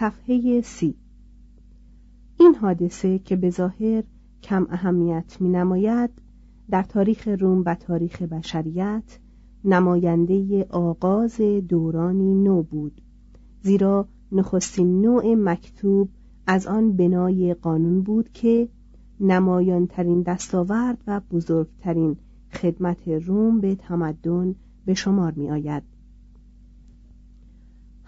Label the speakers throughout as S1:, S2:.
S1: صفحه سی این حادثه که به ظاهر کم اهمیت می نماید در تاریخ روم و تاریخ بشریت نماینده آغاز دورانی نو بود زیرا نخستین نوع مکتوب از آن بنای قانون بود که نمایانترین دستاورد و بزرگترین خدمت روم به تمدن به شمار می آید.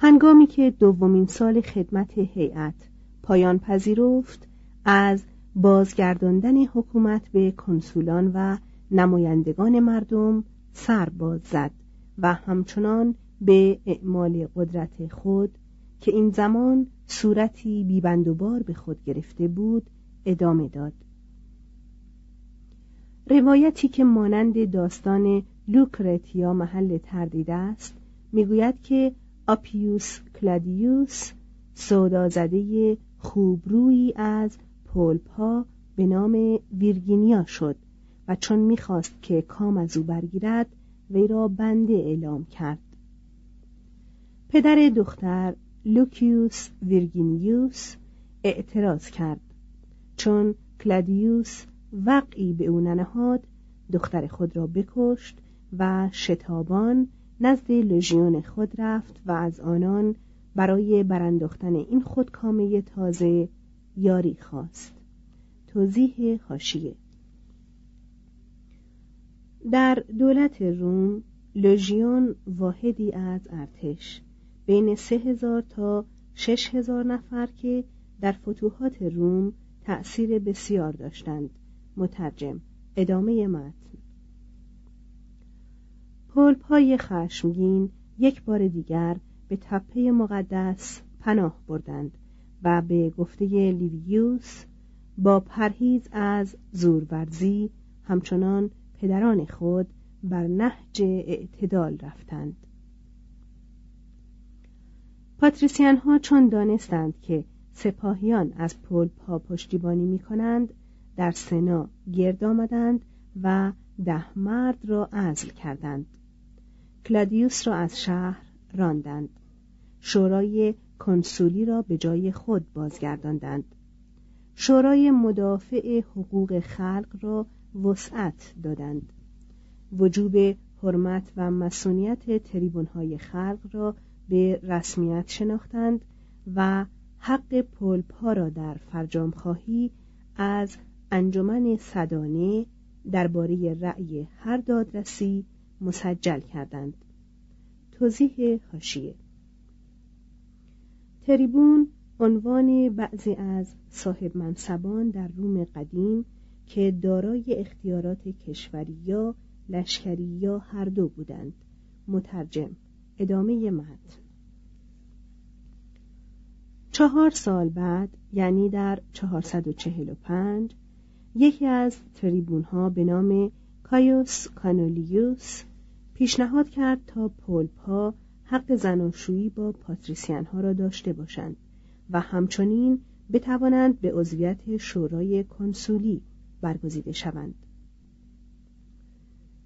S1: هنگامی که دومین سال خدمت هیئت پایان پذیرفت از بازگرداندن حکومت به کنسولان و نمایندگان مردم سر باز زد و همچنان به اعمال قدرت خود که این زمان صورتی بیبندوبار به خود گرفته بود ادامه داد. روایتی که مانند داستان لوکرتیا محل تردید است می‌گوید که آپیوس کلادیوس سودازده خوبرویی از پولپا به نام ویرگینیا شد و چون می‌خواست که کام از او برگیرد وی را بنده اعلام کرد. پدر دختر لوکیوس ویرگینیوس اعتراض کرد. چون کلادیوس وقعی به او ننهاد دختر خود را بکشت و شتابان نزد لژیون خود رفت و از آنان برای برانداختن این خودکامه تازه یاری خواست. توضیح حاشیه. در دولت روم لژیون واحدی از ارتش بین سه هزار تا شش هزار نفر که در فتوحات روم تأثیر بسیار داشتند مترجم ادامه متن. پای خشمگین یک بار دیگر به تپه مقدس پناه بردند و به گفته لیویوس با پرهیز از زورورزی همچنان پدران خود بر نهج اعتدال رفتند. پاتریسیان ها چون دانستند که سپاهیان از پولپا پشتیبانی می کنند در سنا گرد آمدند و ده مرد را عزل کردند. کلادیوس را از شهر راندند. شورای کنسولی را به جای خود بازگرداندند. شورای مدافع حقوق خلق را وسعت دادند. وجوب حرمت و مسئولیت تریبونهای خلق را به رسمیت شناختند و حق پولپا را در فرجام خواهی از انجمن صدانه درباره رأی هر دادرسی مسجل کردند. توضیح حاشیه. تریبون عنوان بعضی از صاحب منصبان در روم قدیم که دارای اختیارات کشوری یا لشکری یا هر دو بودند. مترجم ادامه متن. چهار سال بعد یعنی در 445 یکی از تریبون ها به نام کایوس کانولیوس پیشنهاد کرد تا پولپا حق زناشویی با پاتریسیان ها را داشته باشند و همچنین بتوانند به عضویت شورای کنسولی برگزیده شوند.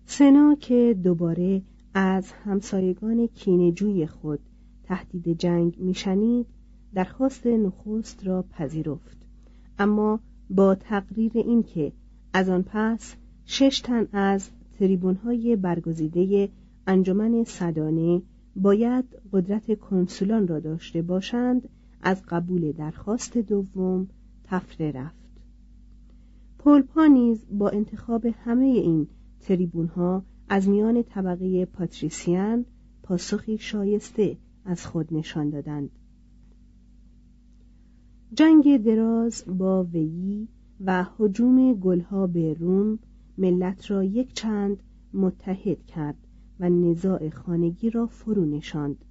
S1: سنا که دوباره از همسایگان کینجوی خود تهدید جنگ میشنید درخواست نخست را پذیرفت. اما با تقریر اینکه از آن پس شش تن از تریبونهای برگزیده انجمن صدانه باید قدرت کنسولان را داشته باشند از قبول درخواست دوم تفره رفت. پولپا نیز با انتخاب همه این تریبون ها از میان طبقه پاتریسیان پاسخی شایسته از خود نشان دادند. جنگ دراز با ویی و حجوم گلها به روم ملت را یک چند متحد کرد و نزاع خانگی را فرو نشاند.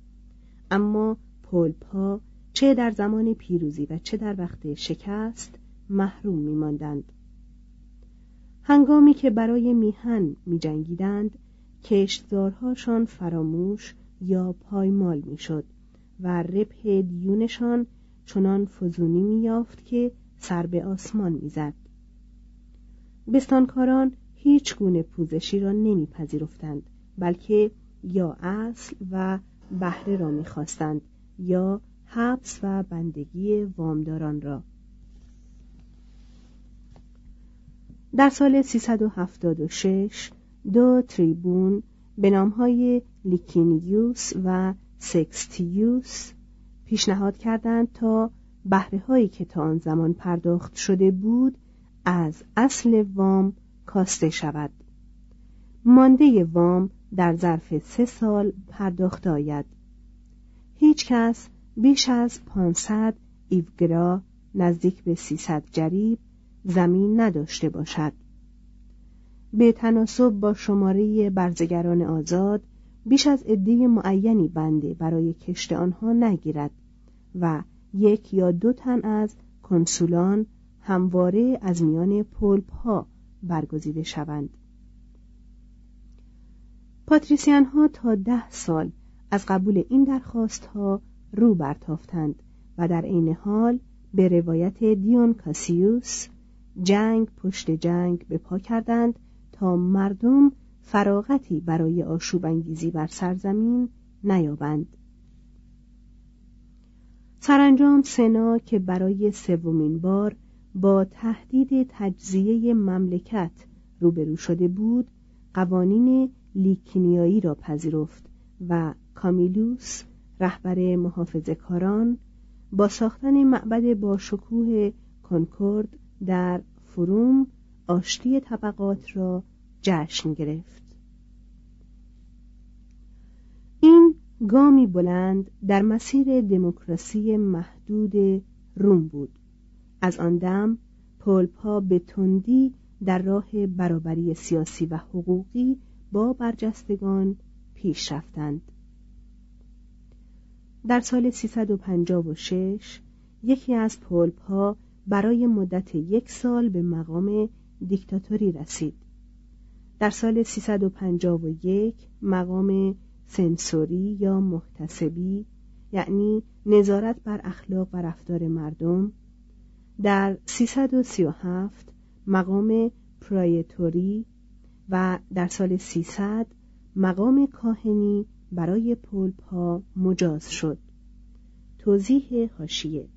S1: اما پولپا چه در زمان پیروزی و چه در وقت شکست محروم میماندند. هنگامی که برای میهن میجنگیدند کشتزارهاشان فراموش یا پایمال می‌شد و ربح دیونشان چنان فزونی میافت که سر به آسمان می‌زد. بستانکاران هیچ گونه پوزشی را نمیپذیرفتند بلکه یا اصل و بهره را می‌خواستند یا حبس و بندگی وامداران را. در سال 376 دو تریبون به نامهای لیکینیوس و سکستیوس پیشنهاد کردند تا بهره هایی که تا آن زمان پرداخت شده بود از اصل وام کاسته شود. مانده وام در ظرف سه سال پرداخت آید. هیچ کس بیش از 500 ایوگرا نزدیک به 300 جریب زمین نداشته باشد. به تناسب با شماره برزگران آزاد بیش از عده معینی بنده برای کشت آنها نگیرد و یک یا دو تن از کنسولان همواره از میان پلپ ها برگزیده شوند. پاتریسیان ها تا ده سال از قبول این درخواست ها رو برتافتند و در عین حال به روایت دیون کاسیوس جنگ پشت جنگ به پا کردند تا مردم فراغتی برای آشوب انگیزی بر سرزمین نیابند. سرانجام سنا که برای سومین بار با تهدید تجزیه مملکت روبرو شده بود قوانین لیکینیایی را پذیرفت و کامیلوس رهبر محافظه کاران با ساختن معبد با شکوه کنکورد در فروم آشتی طبقات را جشن گرفت. این گامی بلند در مسیر دموکراسی محدود روم بود. از آن دم پولپا به تندی در راه برابری سیاسی و حقوقی با برجستگان پیش رفتند. در سال 356 یکی از پولپا برای مدت یک سال به مقام دیکتاتوری رسید. در سال 351 مقام سنسوری یا محتسبی یعنی نظارت بر اخلاق و رفتار مردم در 337 مقام پرایتوری و در سال 300 مقام کاهنی برای پولپا مجاز شد. توضیح هاشیه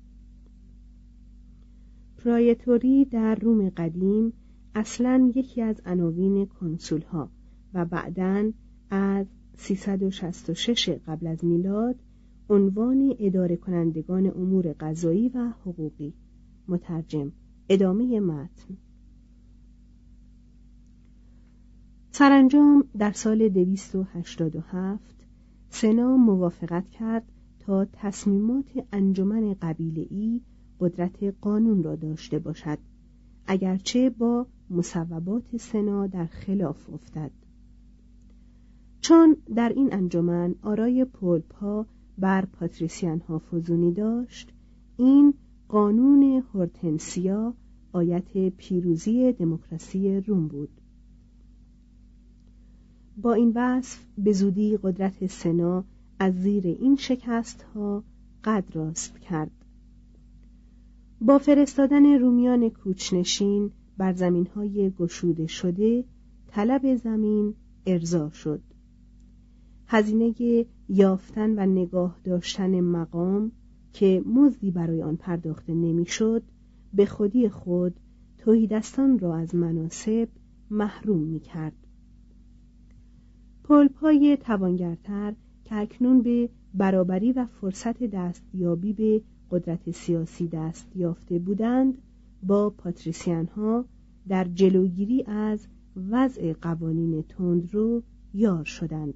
S1: پرایتوری در روم قدیم اصلا یکی از عناوین کنسول ها و بعدا از 366 قبل از میلاد عنوان اداره کنندگان امور غذایی و حقوقی. مترجم ادامه متن. سرانجام در سال 287 سنا موافقت کرد تا تصمیمات انجمن ای قدرت قانون را داشته باشد اگرچه با مصوبات سنا در خلاف افتد. چون در این انجمن آرای پولپا بر پاتریسیان ها فزونی داشت این قانون هورتنسیا آیت پیروزی دموکراسی روم بود. با این وصف به زودی قدرت سنا از زیر این شکست ها قد راست کرد. با فرستادن رومیان کوچنشین بر زمین های گشوده شده طلب زمین ارضا شد. هزینه یافتن و نگاه داشتن مقام که مزدی برای آن پرداخته نمی‌شد به خودی خود توهیدستان را از مناسب محروم می کرد. پلپای توانگرتر که اکنون به برابری و فرصت دستیابی به قدرت سیاسی دست یافته بودند با پاتریسیان ها در جلوگیری از وضع قوانین رو یار شدند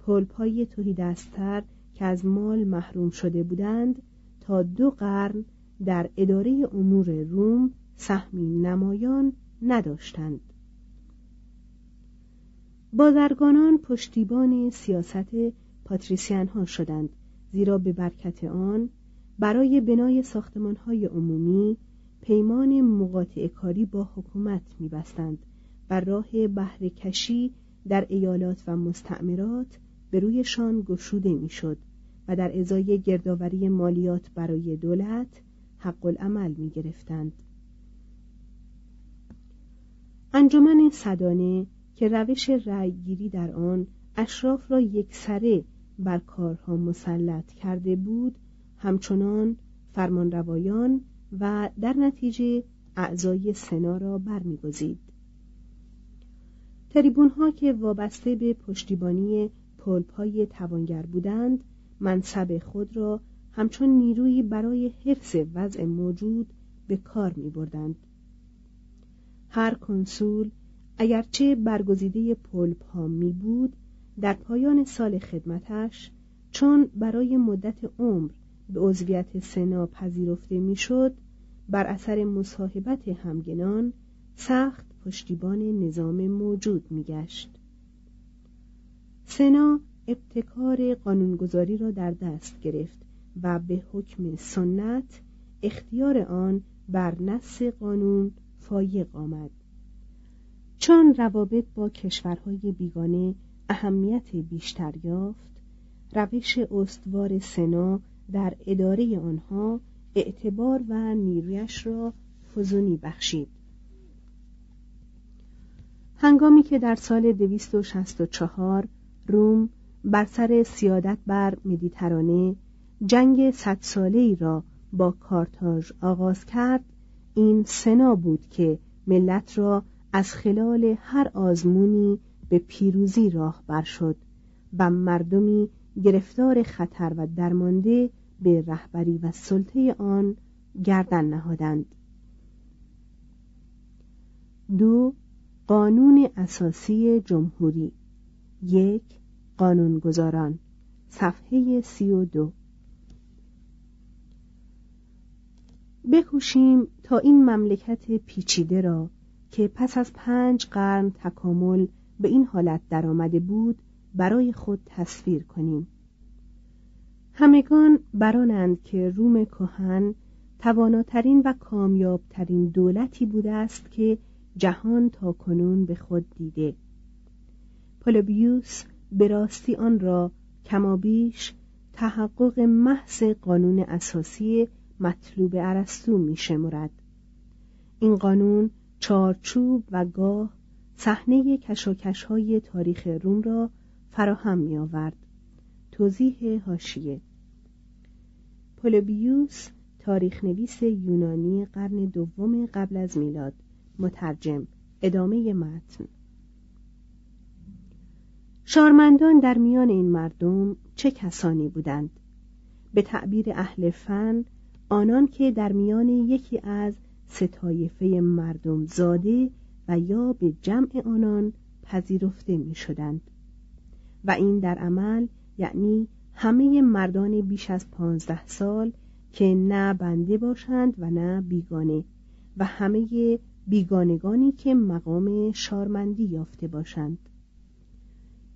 S1: پلپای توهی دستتر که از مال محروم شده بودند تا دو قرن در اداره امور روم سهمی نمایان نداشتند. بازرگانان پشتیبان سیاست پاتریسیان ها شدند زیرا به برکت آن برای بنای ساختمان های عمومی پیمان مقاطع کاری با حکومت میبستند و راه بهره کشی در ایالات و مستعمرات به رویشان گشوده می‌شد. و در ازای گردآوری مالیات برای دولت حق العمل می گرفتند. انجمن صدانه که روش رأیگیری در آن اشراف را یکسره بر کارها مسلط کرده بود همچنان فرمانروایان و در نتیجه اعضای سنا را برمیگزید تریبون ها که وابسته به پشتیبانی پلپای توانگر بودند منصب خود را همچون نیروی برای حفظ وضع موجود به کار می بردند. هر کنسول اگرچه برگزیده پلپا می بود در پایان سال خدمتش چون برای مدت عمر به عضویت سنا پذیرفته می‌شد بر اثر مصاحبت همگنان سخت پشتیبان نظام موجود میگشت سنا ابتکار قانونگذاری را در دست گرفت و به حکم سنت اختیار آن بر نص قانون فایق آمد. چون روابط با کشورهای بیگانه اهمیت بیشتر یافت روش استوار سنا در اداره آنها اعتبار و نیرویش را فزونی بخشید. هنگامی که در سال 264 روم بر سر سیادت بر مدیترانه جنگ صد ساله ای را با کارتاژ آغاز کرد. این سنا بود که ملت را از خلال هر آزمونی به پیروزی راه بر شد و مردمی گرفتار خطر و درمانده به رهبری و سلطه آن گردن نهادند. دو قانون اساسی جمهوری. یک قانونگذاران. صفحه سی و دو. بکوشیم تا این مملکت پیچیده را که پس از پنج قرن تکامل به این حالت درآمده بود برای خود تصویر کنیم. همگان برانند که روم کهن تواناترین و کامیابترین دولتی بوده است که جهان تا کنون به خود دیده. پولبیوس به راستی آن را کمابیش تحقق محض قانون اساسی مطلوب ارسطو می شمرد. این قانون چارچوب و گاه صحنه کشاکش های تاریخ روم را فراهم می آورد. توضیح هاشیه پولوبیوس تاریخ نویس یونانی قرن دوم قبل از میلاد مترجم ادامه متن شارمندان در میان این مردم چه کسانی بودند؟ به تعبیر اهل فن آنان که در میان یکی از ستایفه مردم زاده و یا به جمع آنان پذیرفته می شدند و این در عمل یعنی همه مردان بیش از پانزده سال که نه بنده باشند و نه بیگانه و همه بیگانگانی که مقام شارمندی یافته باشند.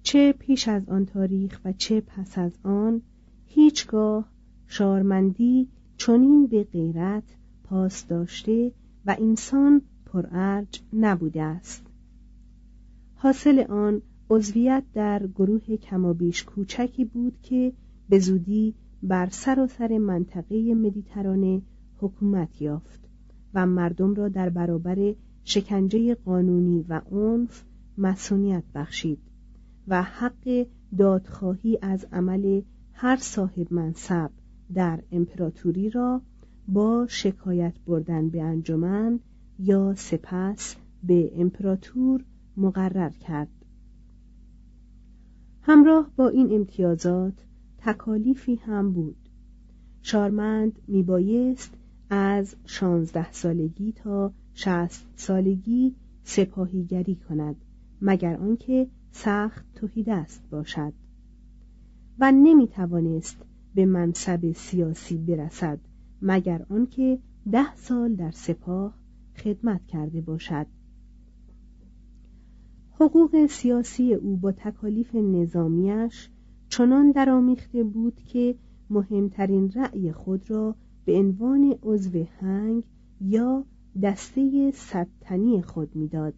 S1: چه پیش از آن تاریخ و چه پس از آن هیچگاه شارمندی چنین به غیرت پاس داشته و انسان پرارج نبوده است. حاصل آن عضویت در گروه کمابیش کوچکی بود که به زودی بر سراسر منطقه مدیترانه حکومت یافت و مردم را در برابر شکنجه قانونی و عنف مسئولیت بخشید. و حق دادخواهی از عمل هر صاحب منصب در امپراتوری را با شکایت بردن به انجمن یا سپس به امپراتور مقرر کرد. همراه با این امتیازات تکالیفی هم بود. شارمند میبایست از شانزده سالگی تا شست سالگی سپاهیگری کند. مگر آنکه سخت توهیدست باشد. و نمی‌توانست به منصب سیاسی برسد مگر آنکه ده سال در سپاه خدمت کرده باشد. حقوق سیاسی او با تکالیف نظامیش چنان درآمیخته بود که مهمترین رأی خود را به عنوان عضو هنگ یا دسته صدتنی خود می‌داد.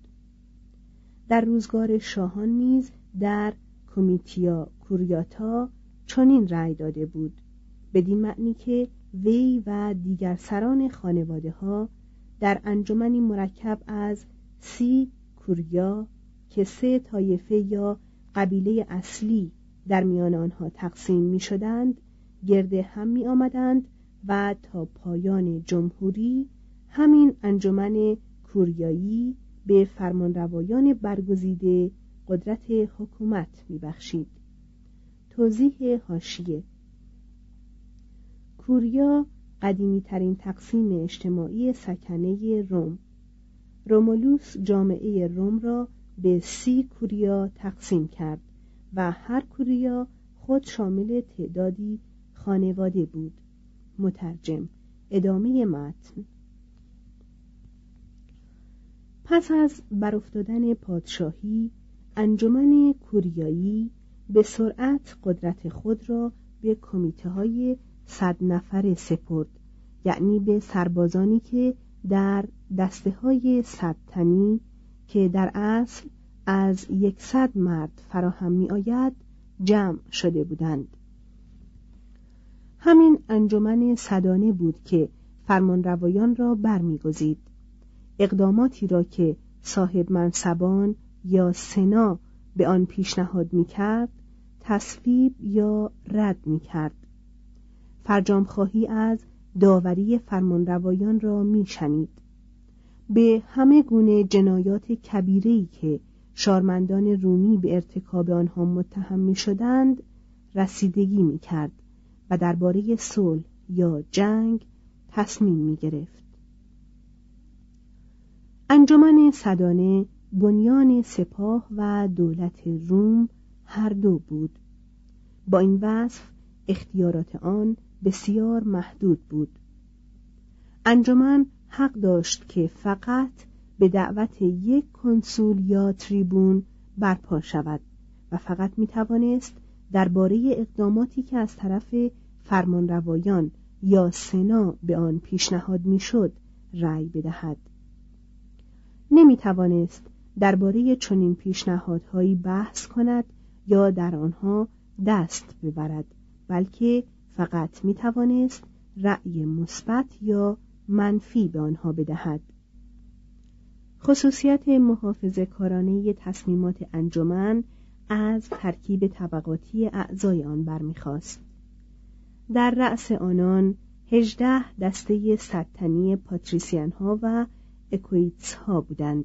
S1: در روزگار شاهان نیز در کومیتیا کوریاتا چنین رأی داده بود. بدین معنی که وی و دیگر سران خانواده ها در انجمنی مرکب از سی کوریا که سه طایفه یا قبیله اصلی در میان آنها تقسیم می شدند گرد هم می آمدند و تا پایان جمهوری همین انجمن کوریایی به فرمانروایان برگزیده قدرت حکومت میبخشید. توضیح هاشیه کوریا قدیمی ترین تقسیم اجتماعی سکنه روم. رومولوس جامعه روم را به سی کوریا تقسیم کرد و هر کوریا خود شامل تعدادی خانواده بود. مترجم ادامه متن. پس از برافتادن پادشاهی انجمن کوریایی به سرعت قدرت خود را به کمیته های صد نفره سپرد یعنی به سربازانی که در دسته های صد تنی که در اصل از یکصد مرد فراهم می آید جمع شده بودند. همین انجمن صدانه بود که فرمانروایان را برمیگزید. اقداماتی را که صاحب منصبان یا سنا به آن پیشنهاد می کرد تصویب یا رد می کرد فرجام خواهی از داوری فرمانروایان را می شنید. به همه گونه جنایات کبیره‌ای که شارمندان رومی به ارتکاب آنها متهم می شدند رسیدگی می کرد و درباره صلح یا جنگ تصمیم می گرفت. انجمن صدانه بنیان سپاه و دولت روم هر دو بود. با این وصف اختیارات آن بسیار محدود بود. انجمن حق داشت که فقط به دعوت یک کنسول یا تریبون برپا شود و فقط می توانست درباره اقداماتی که از طرف فرمانروایان یا سنا به آن پیشنهاد می‌شد رأی بدهد. نمی توانست درباره چنین پیشنهادهایی بحث کند یا در آنها دست ببرد بلکه فقط می توانست رأی مثبت یا منفی به آنها بدهد. خصوصیت محافظ کارانه تصمیمات انجمن از ترکیب طبقاتی اعضای آن برمیخواست در رأس آنان هجده دسته ستنی پاتریسیان ها و اکویتس ها بودند.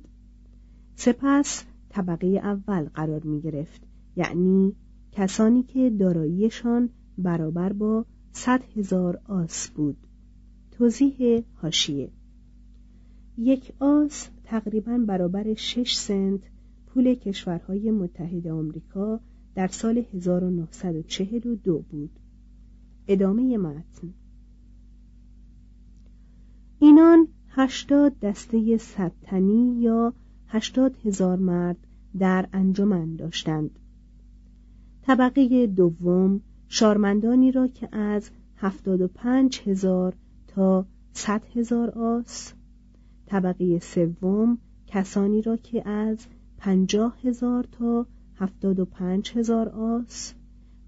S1: سپس طبقه اول قرار می گرفت یعنی کسانی که داراییشان برابر با صد هزار آس بود. توضیح هاشیه یک آس تقریبا برابر شش سنت پول کشورهای متحد آمریکا در سال 1942 بود. ادامه متن. اینان هشتاد دسته ستنی یا هشتاد هزار مرد در انجمن داشتند. طبقه دوم شارمندانی را که از هفتاد و پنج هزار تا صد هزار آس. طبقه سوم کسانی را که از پنجاه هزار تا هفتاد و پنج هزار آس.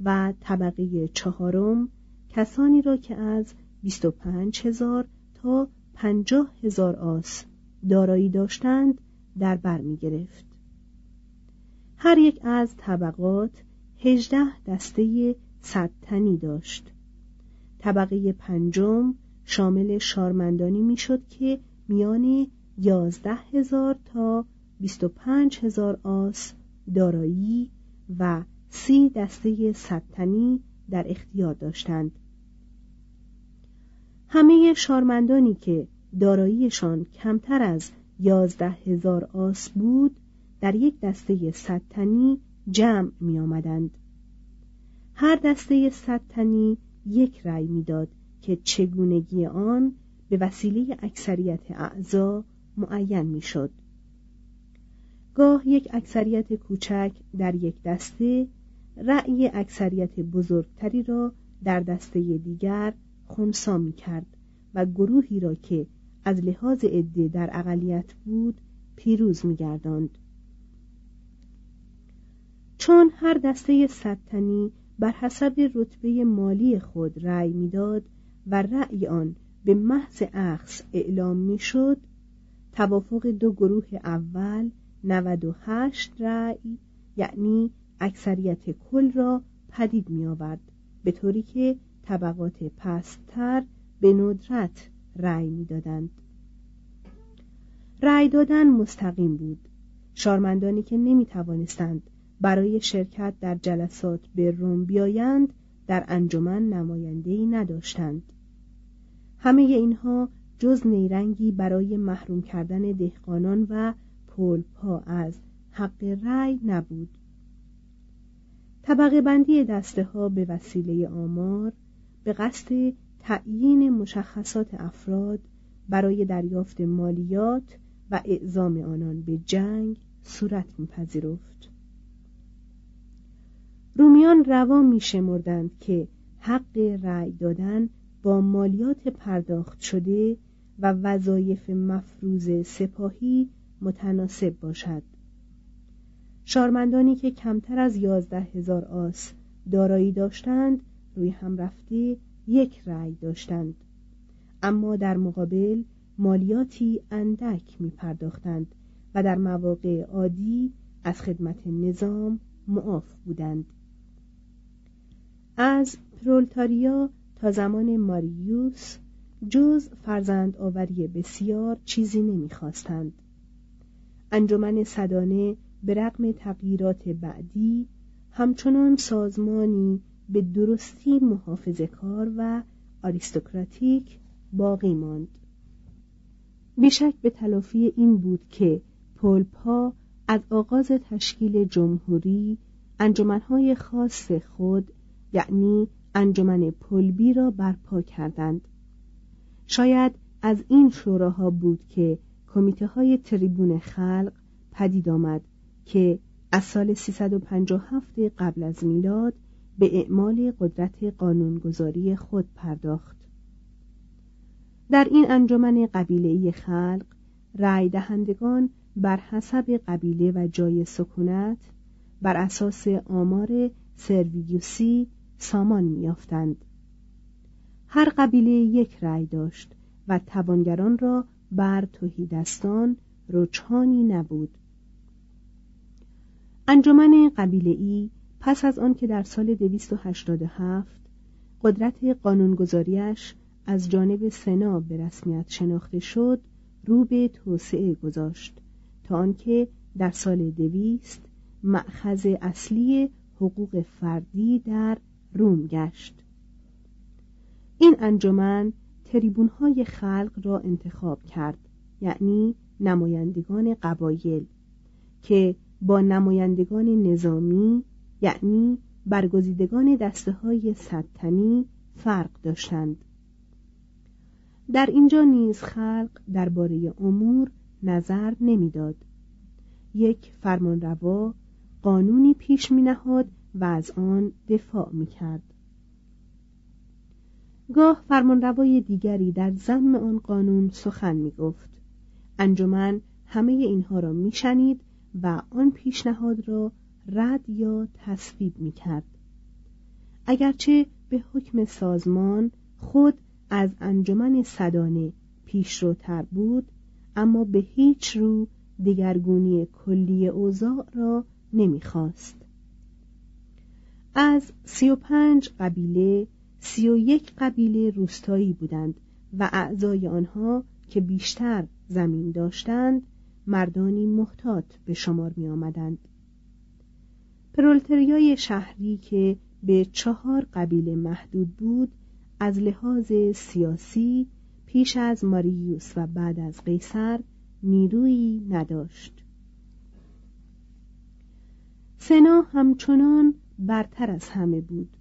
S1: و طبقه چهارم کسانی را که از بیست و پنج هزار تا پنجاه هزار آس دارایی داشتند در بر می گرفت. هر یک از طبقات هجده دسته صد تنی داشت طبقه پنجم شامل شارمندانی می‌شد که میان یازده هزار تا بیست و پنج هزار آس دارایی و سی دسته ستنی در اختیار داشتند همه شارمندانی که داراییشان کمتر از یازده هزار آس بود در یک دسته ستنی جمع می آمدند. هر دسته ستنی یک رأی می‌داد که چگونگی آن به وسیله اکثریت اعضا معین می‌شد. گاه یک اکثریت کوچک در یک دسته رأی اکثریت بزرگتری را در دسته دیگر خونسا می کرد و گروهی را که از لحاظ عده در اقلیت بود پیروز می گرداند. چون هر دسته ستنی بر حسب رتبه مالی خود رأی می‌داد و رأی آن به محض اخص اعلام می‌شد توافق دو گروه اول 98 رأی یعنی اکثریت کل را پدید می آورد به طوری که طبقات پستتر به ندرت رأی می‌دادند. رأی دادن مستقیم بود. شارمندانی که نمی توانستند برای شرکت در جلسات به روم بیایند در انجمن نمایندهای نداشتند. همه اینها جز نیرنگی برای محروم کردن دهقانان و پولپا از حق رأی نبود. طبقه بندی دسته ها به وسیله آمار به قصد تعیین مشخصات افراد برای دریافت مالیات و اعزام آنان به جنگ صورت میپذیرفت. رومیان روا میشمردند که حق رأی دادن با مالیات پرداخت شده و وظایف مفروض سپاهی متناسب باشد. شارمندانی که کمتر از یازده هزار آس دارایی داشتند روی هم رفته یک رأی داشتند اما در مقابل مالیاتی اندک می پرداختند و در مواقع عادی از خدمت نظام معاف بودند از پرولتاریا تا زمان ماریوس جز فرزند آوری بسیار چیزی نمی‌خواستند. انجمن صدانه به رغم تغییرات بعدی همچنان سازمانی به درستی محافظ کار و آریستوکراتیک باقی ماند. بیشک به تلافی این بود که پولپا از آغاز تشکیل جمهوری انجمنهای خاص خود یعنی انجمن پلبی را برپا کردند شاید از این شوراها بود که کمیته های تریبون خلق پدید آمد که از سال 357 قبل از میلاد به اعمال قدرت قانونگذاری خود پرداخت. در این انجمن قبیله خلق رای دهندگان بر حسب قبیله و جای سکونت بر اساس آمار سرویوسی سامان میافتند هر قبیله یک رأی داشت و توانگران را بر دستان رجحانی نبود. انجمن قبیله ای پس از آنکه در سال 287 قدرت قانونگذاریش از جانب سنا به رسمیت شناخته شد رو به توسعه گذاشت تا آنکه در سال دویست مأخذ اصلی حقوق فردی در روم گشت. این انجمن تریبونهای خلق را انتخاب کرد یعنی نمایندگان قبایل که با نمایندگان نظامی یعنی برگزیدگان دسته های ستنی فرق داشتند در اینجا نیز خلق درباره امور نظر نمی‌داد یک فرمانروا قانونی پیش می نهاد و از آن دفاع می کرد. گاه فرمانروای دیگری در زم آن قانون سخن می گفت. انجمن همه اینها را می شنید و آن پیشنهاد را رد یا تصویب می کرد. اگرچه به حکم سازمان خود از انجمن صدانه پیشروتر بود اما به هیچ رو دگرگونی کلی اوضاع را نمی‌خواست. از سی و پنج قبیله سی و یک قبیله روستایی بودند و اعضای آنها که بیشتر زمین داشتند مردانی محتاط به شمار می آمدند. پرولتریای شهری که به چهار قبیله محدود بود از لحاظ سیاسی پیش از ماریوس و بعد از قیصر نیرویی نداشت. سنا همچنان برتر از همه بود.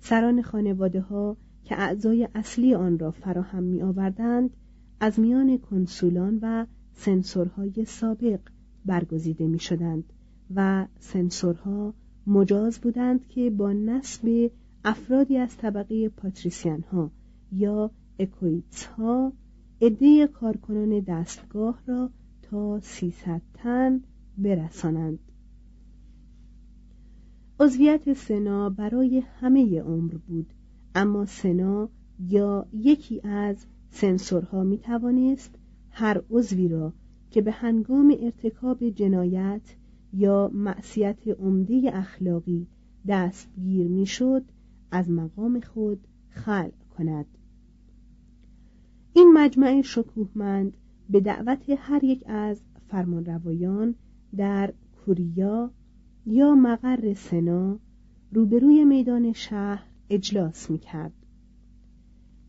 S1: سران خانواده ها که اعضای اصلی آن را فراهم می آوردند از میان کنسولان و سنسورهای سابق برگزیده می شدند و سنسورها مجاز بودند که با نسب افرادی از طبقه پاتریسیان ها یا اکویتس ها عده کارکنان دستگاه را تا 300 تن برسانند. عضویت سنا برای همه عمر بود اما سنا یا یکی از سنسورها می توانست هر عضوی را که به هنگام ارتکاب جنایت یا معصیت عمده اخلاقی دستگیر می‌شد از مقام خود خلع کند این مجمع شکوهمند به دعوت هر یک از فرمانروایان در کوریا یا مقر سنا روبروی میدان شهر اجلاس می کرد.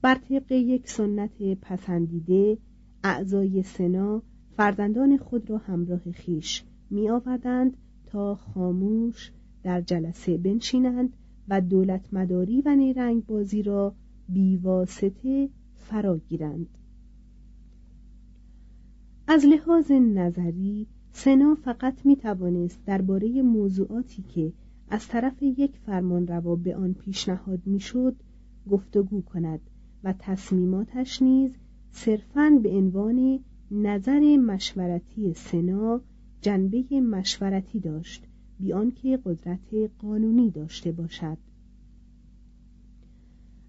S1: بر طبق یک سنت پسندیده اعضای سنا فرزندان خود را همراه خیش می آوردند تا خاموش در جلسه بنشینند و دولت مداری و نیرنگ بازی را بیواسطه فرا گیرند. از لحاظ نظری سنا فقط می توانست درباره موضوعاتی که از طرف یک فرمانروا به آن پیشنهاد می‌شد گفتگو کند و تصمیماتش نیز صرفاً به عنوان نظر مشورتی سنا جنبه مشورتی داشت بیان که قدرت قانونی داشته باشد.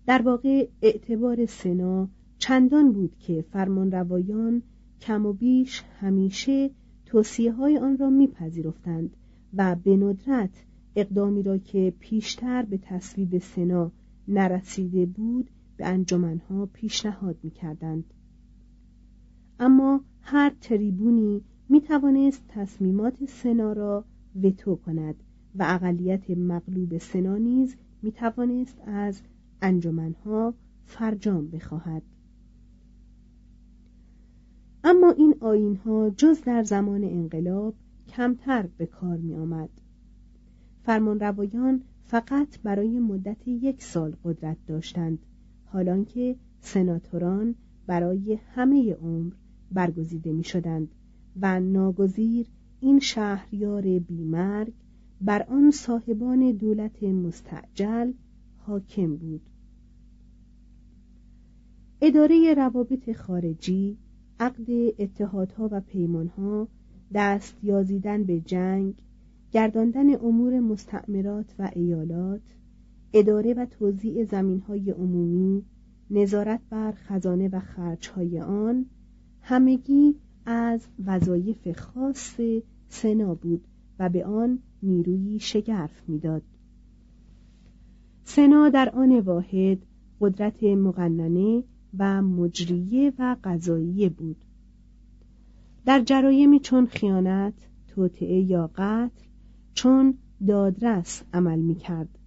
S1: در واقع اعتبار سنا چندان بود که فرمانروایان کم و بیش همیشه توصیه های آن را میپذیرفتند و به ندرت اقدامی را که پیشتر به تصویب سنا نرسیده بود به انجمنها پیشنهاد می‌کردند. اما هر تریبونی می توانست تصمیمات سنا را وتو کند و اقلیت مغلوب سنا نیز می توانست از انجمنها فرجام بخواهد. اما این آین ها جز در زمان انقلاب کمتر به کار می آمد فرمانروایان فقط برای مدت یک سال قدرت داشتند حالان که سناتوران برای همه عمر برگزیده می شدند و ناگزیر این شهریار بیمرگ بر آن صاحبان دولت مستعجل حاکم بود. اداره روابط خارجی عقد اتحادها و پیمانها دست یازیدن به جنگ گرداندن امور مستعمرات و ایالات اداره و توزیع زمینهای عمومی نظارت بر خزانه و خرجهای آن همگی از وظایف خاص سنا بود و به آن نیروی شگرف می‌داد. سنا در آن واحد قدرت مقننه و مجریه و قضایی بود. در جرایمی چون خیانت توطعه یا قتل چون دادرس عمل می کرد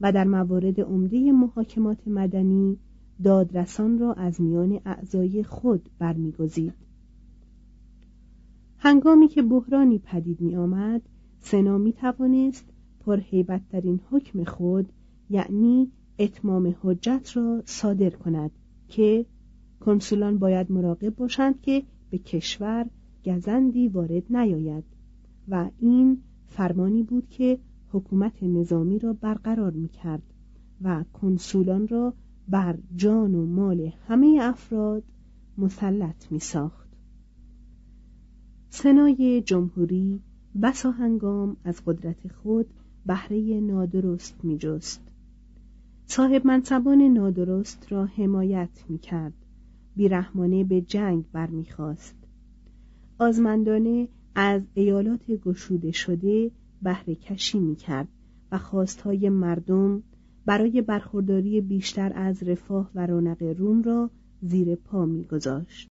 S1: و در موارد عمده محاکمات مدنی دادرسان را از میان اعضای خود برمیگزید. هنگامی که بحرانی پدید می آمد سنا می توانست پرهیبتترین حکم خود یعنی اتمام حجت را صادر کند که کنسولان باید مراقب باشند که به کشور گزندی وارد نیاید و این فرمانی بود که حکومت نظامی را برقرار می کرد و کنسولان را بر جان و مال همه افراد مسلط می ساخت سنای جمهوری بسا هنگام از قدرت خود بهره نادرست می جست صاحب منصبان نادرست را حمایت می کرد بیرحمانه به جنگ برمیخواست. آزمندانه از ایالات گشوده شده بهره کشی می کرد و خواستهای مردم برای برخورداری بیشتر از رفاه و رونق روم را زیر پا میگذاشت.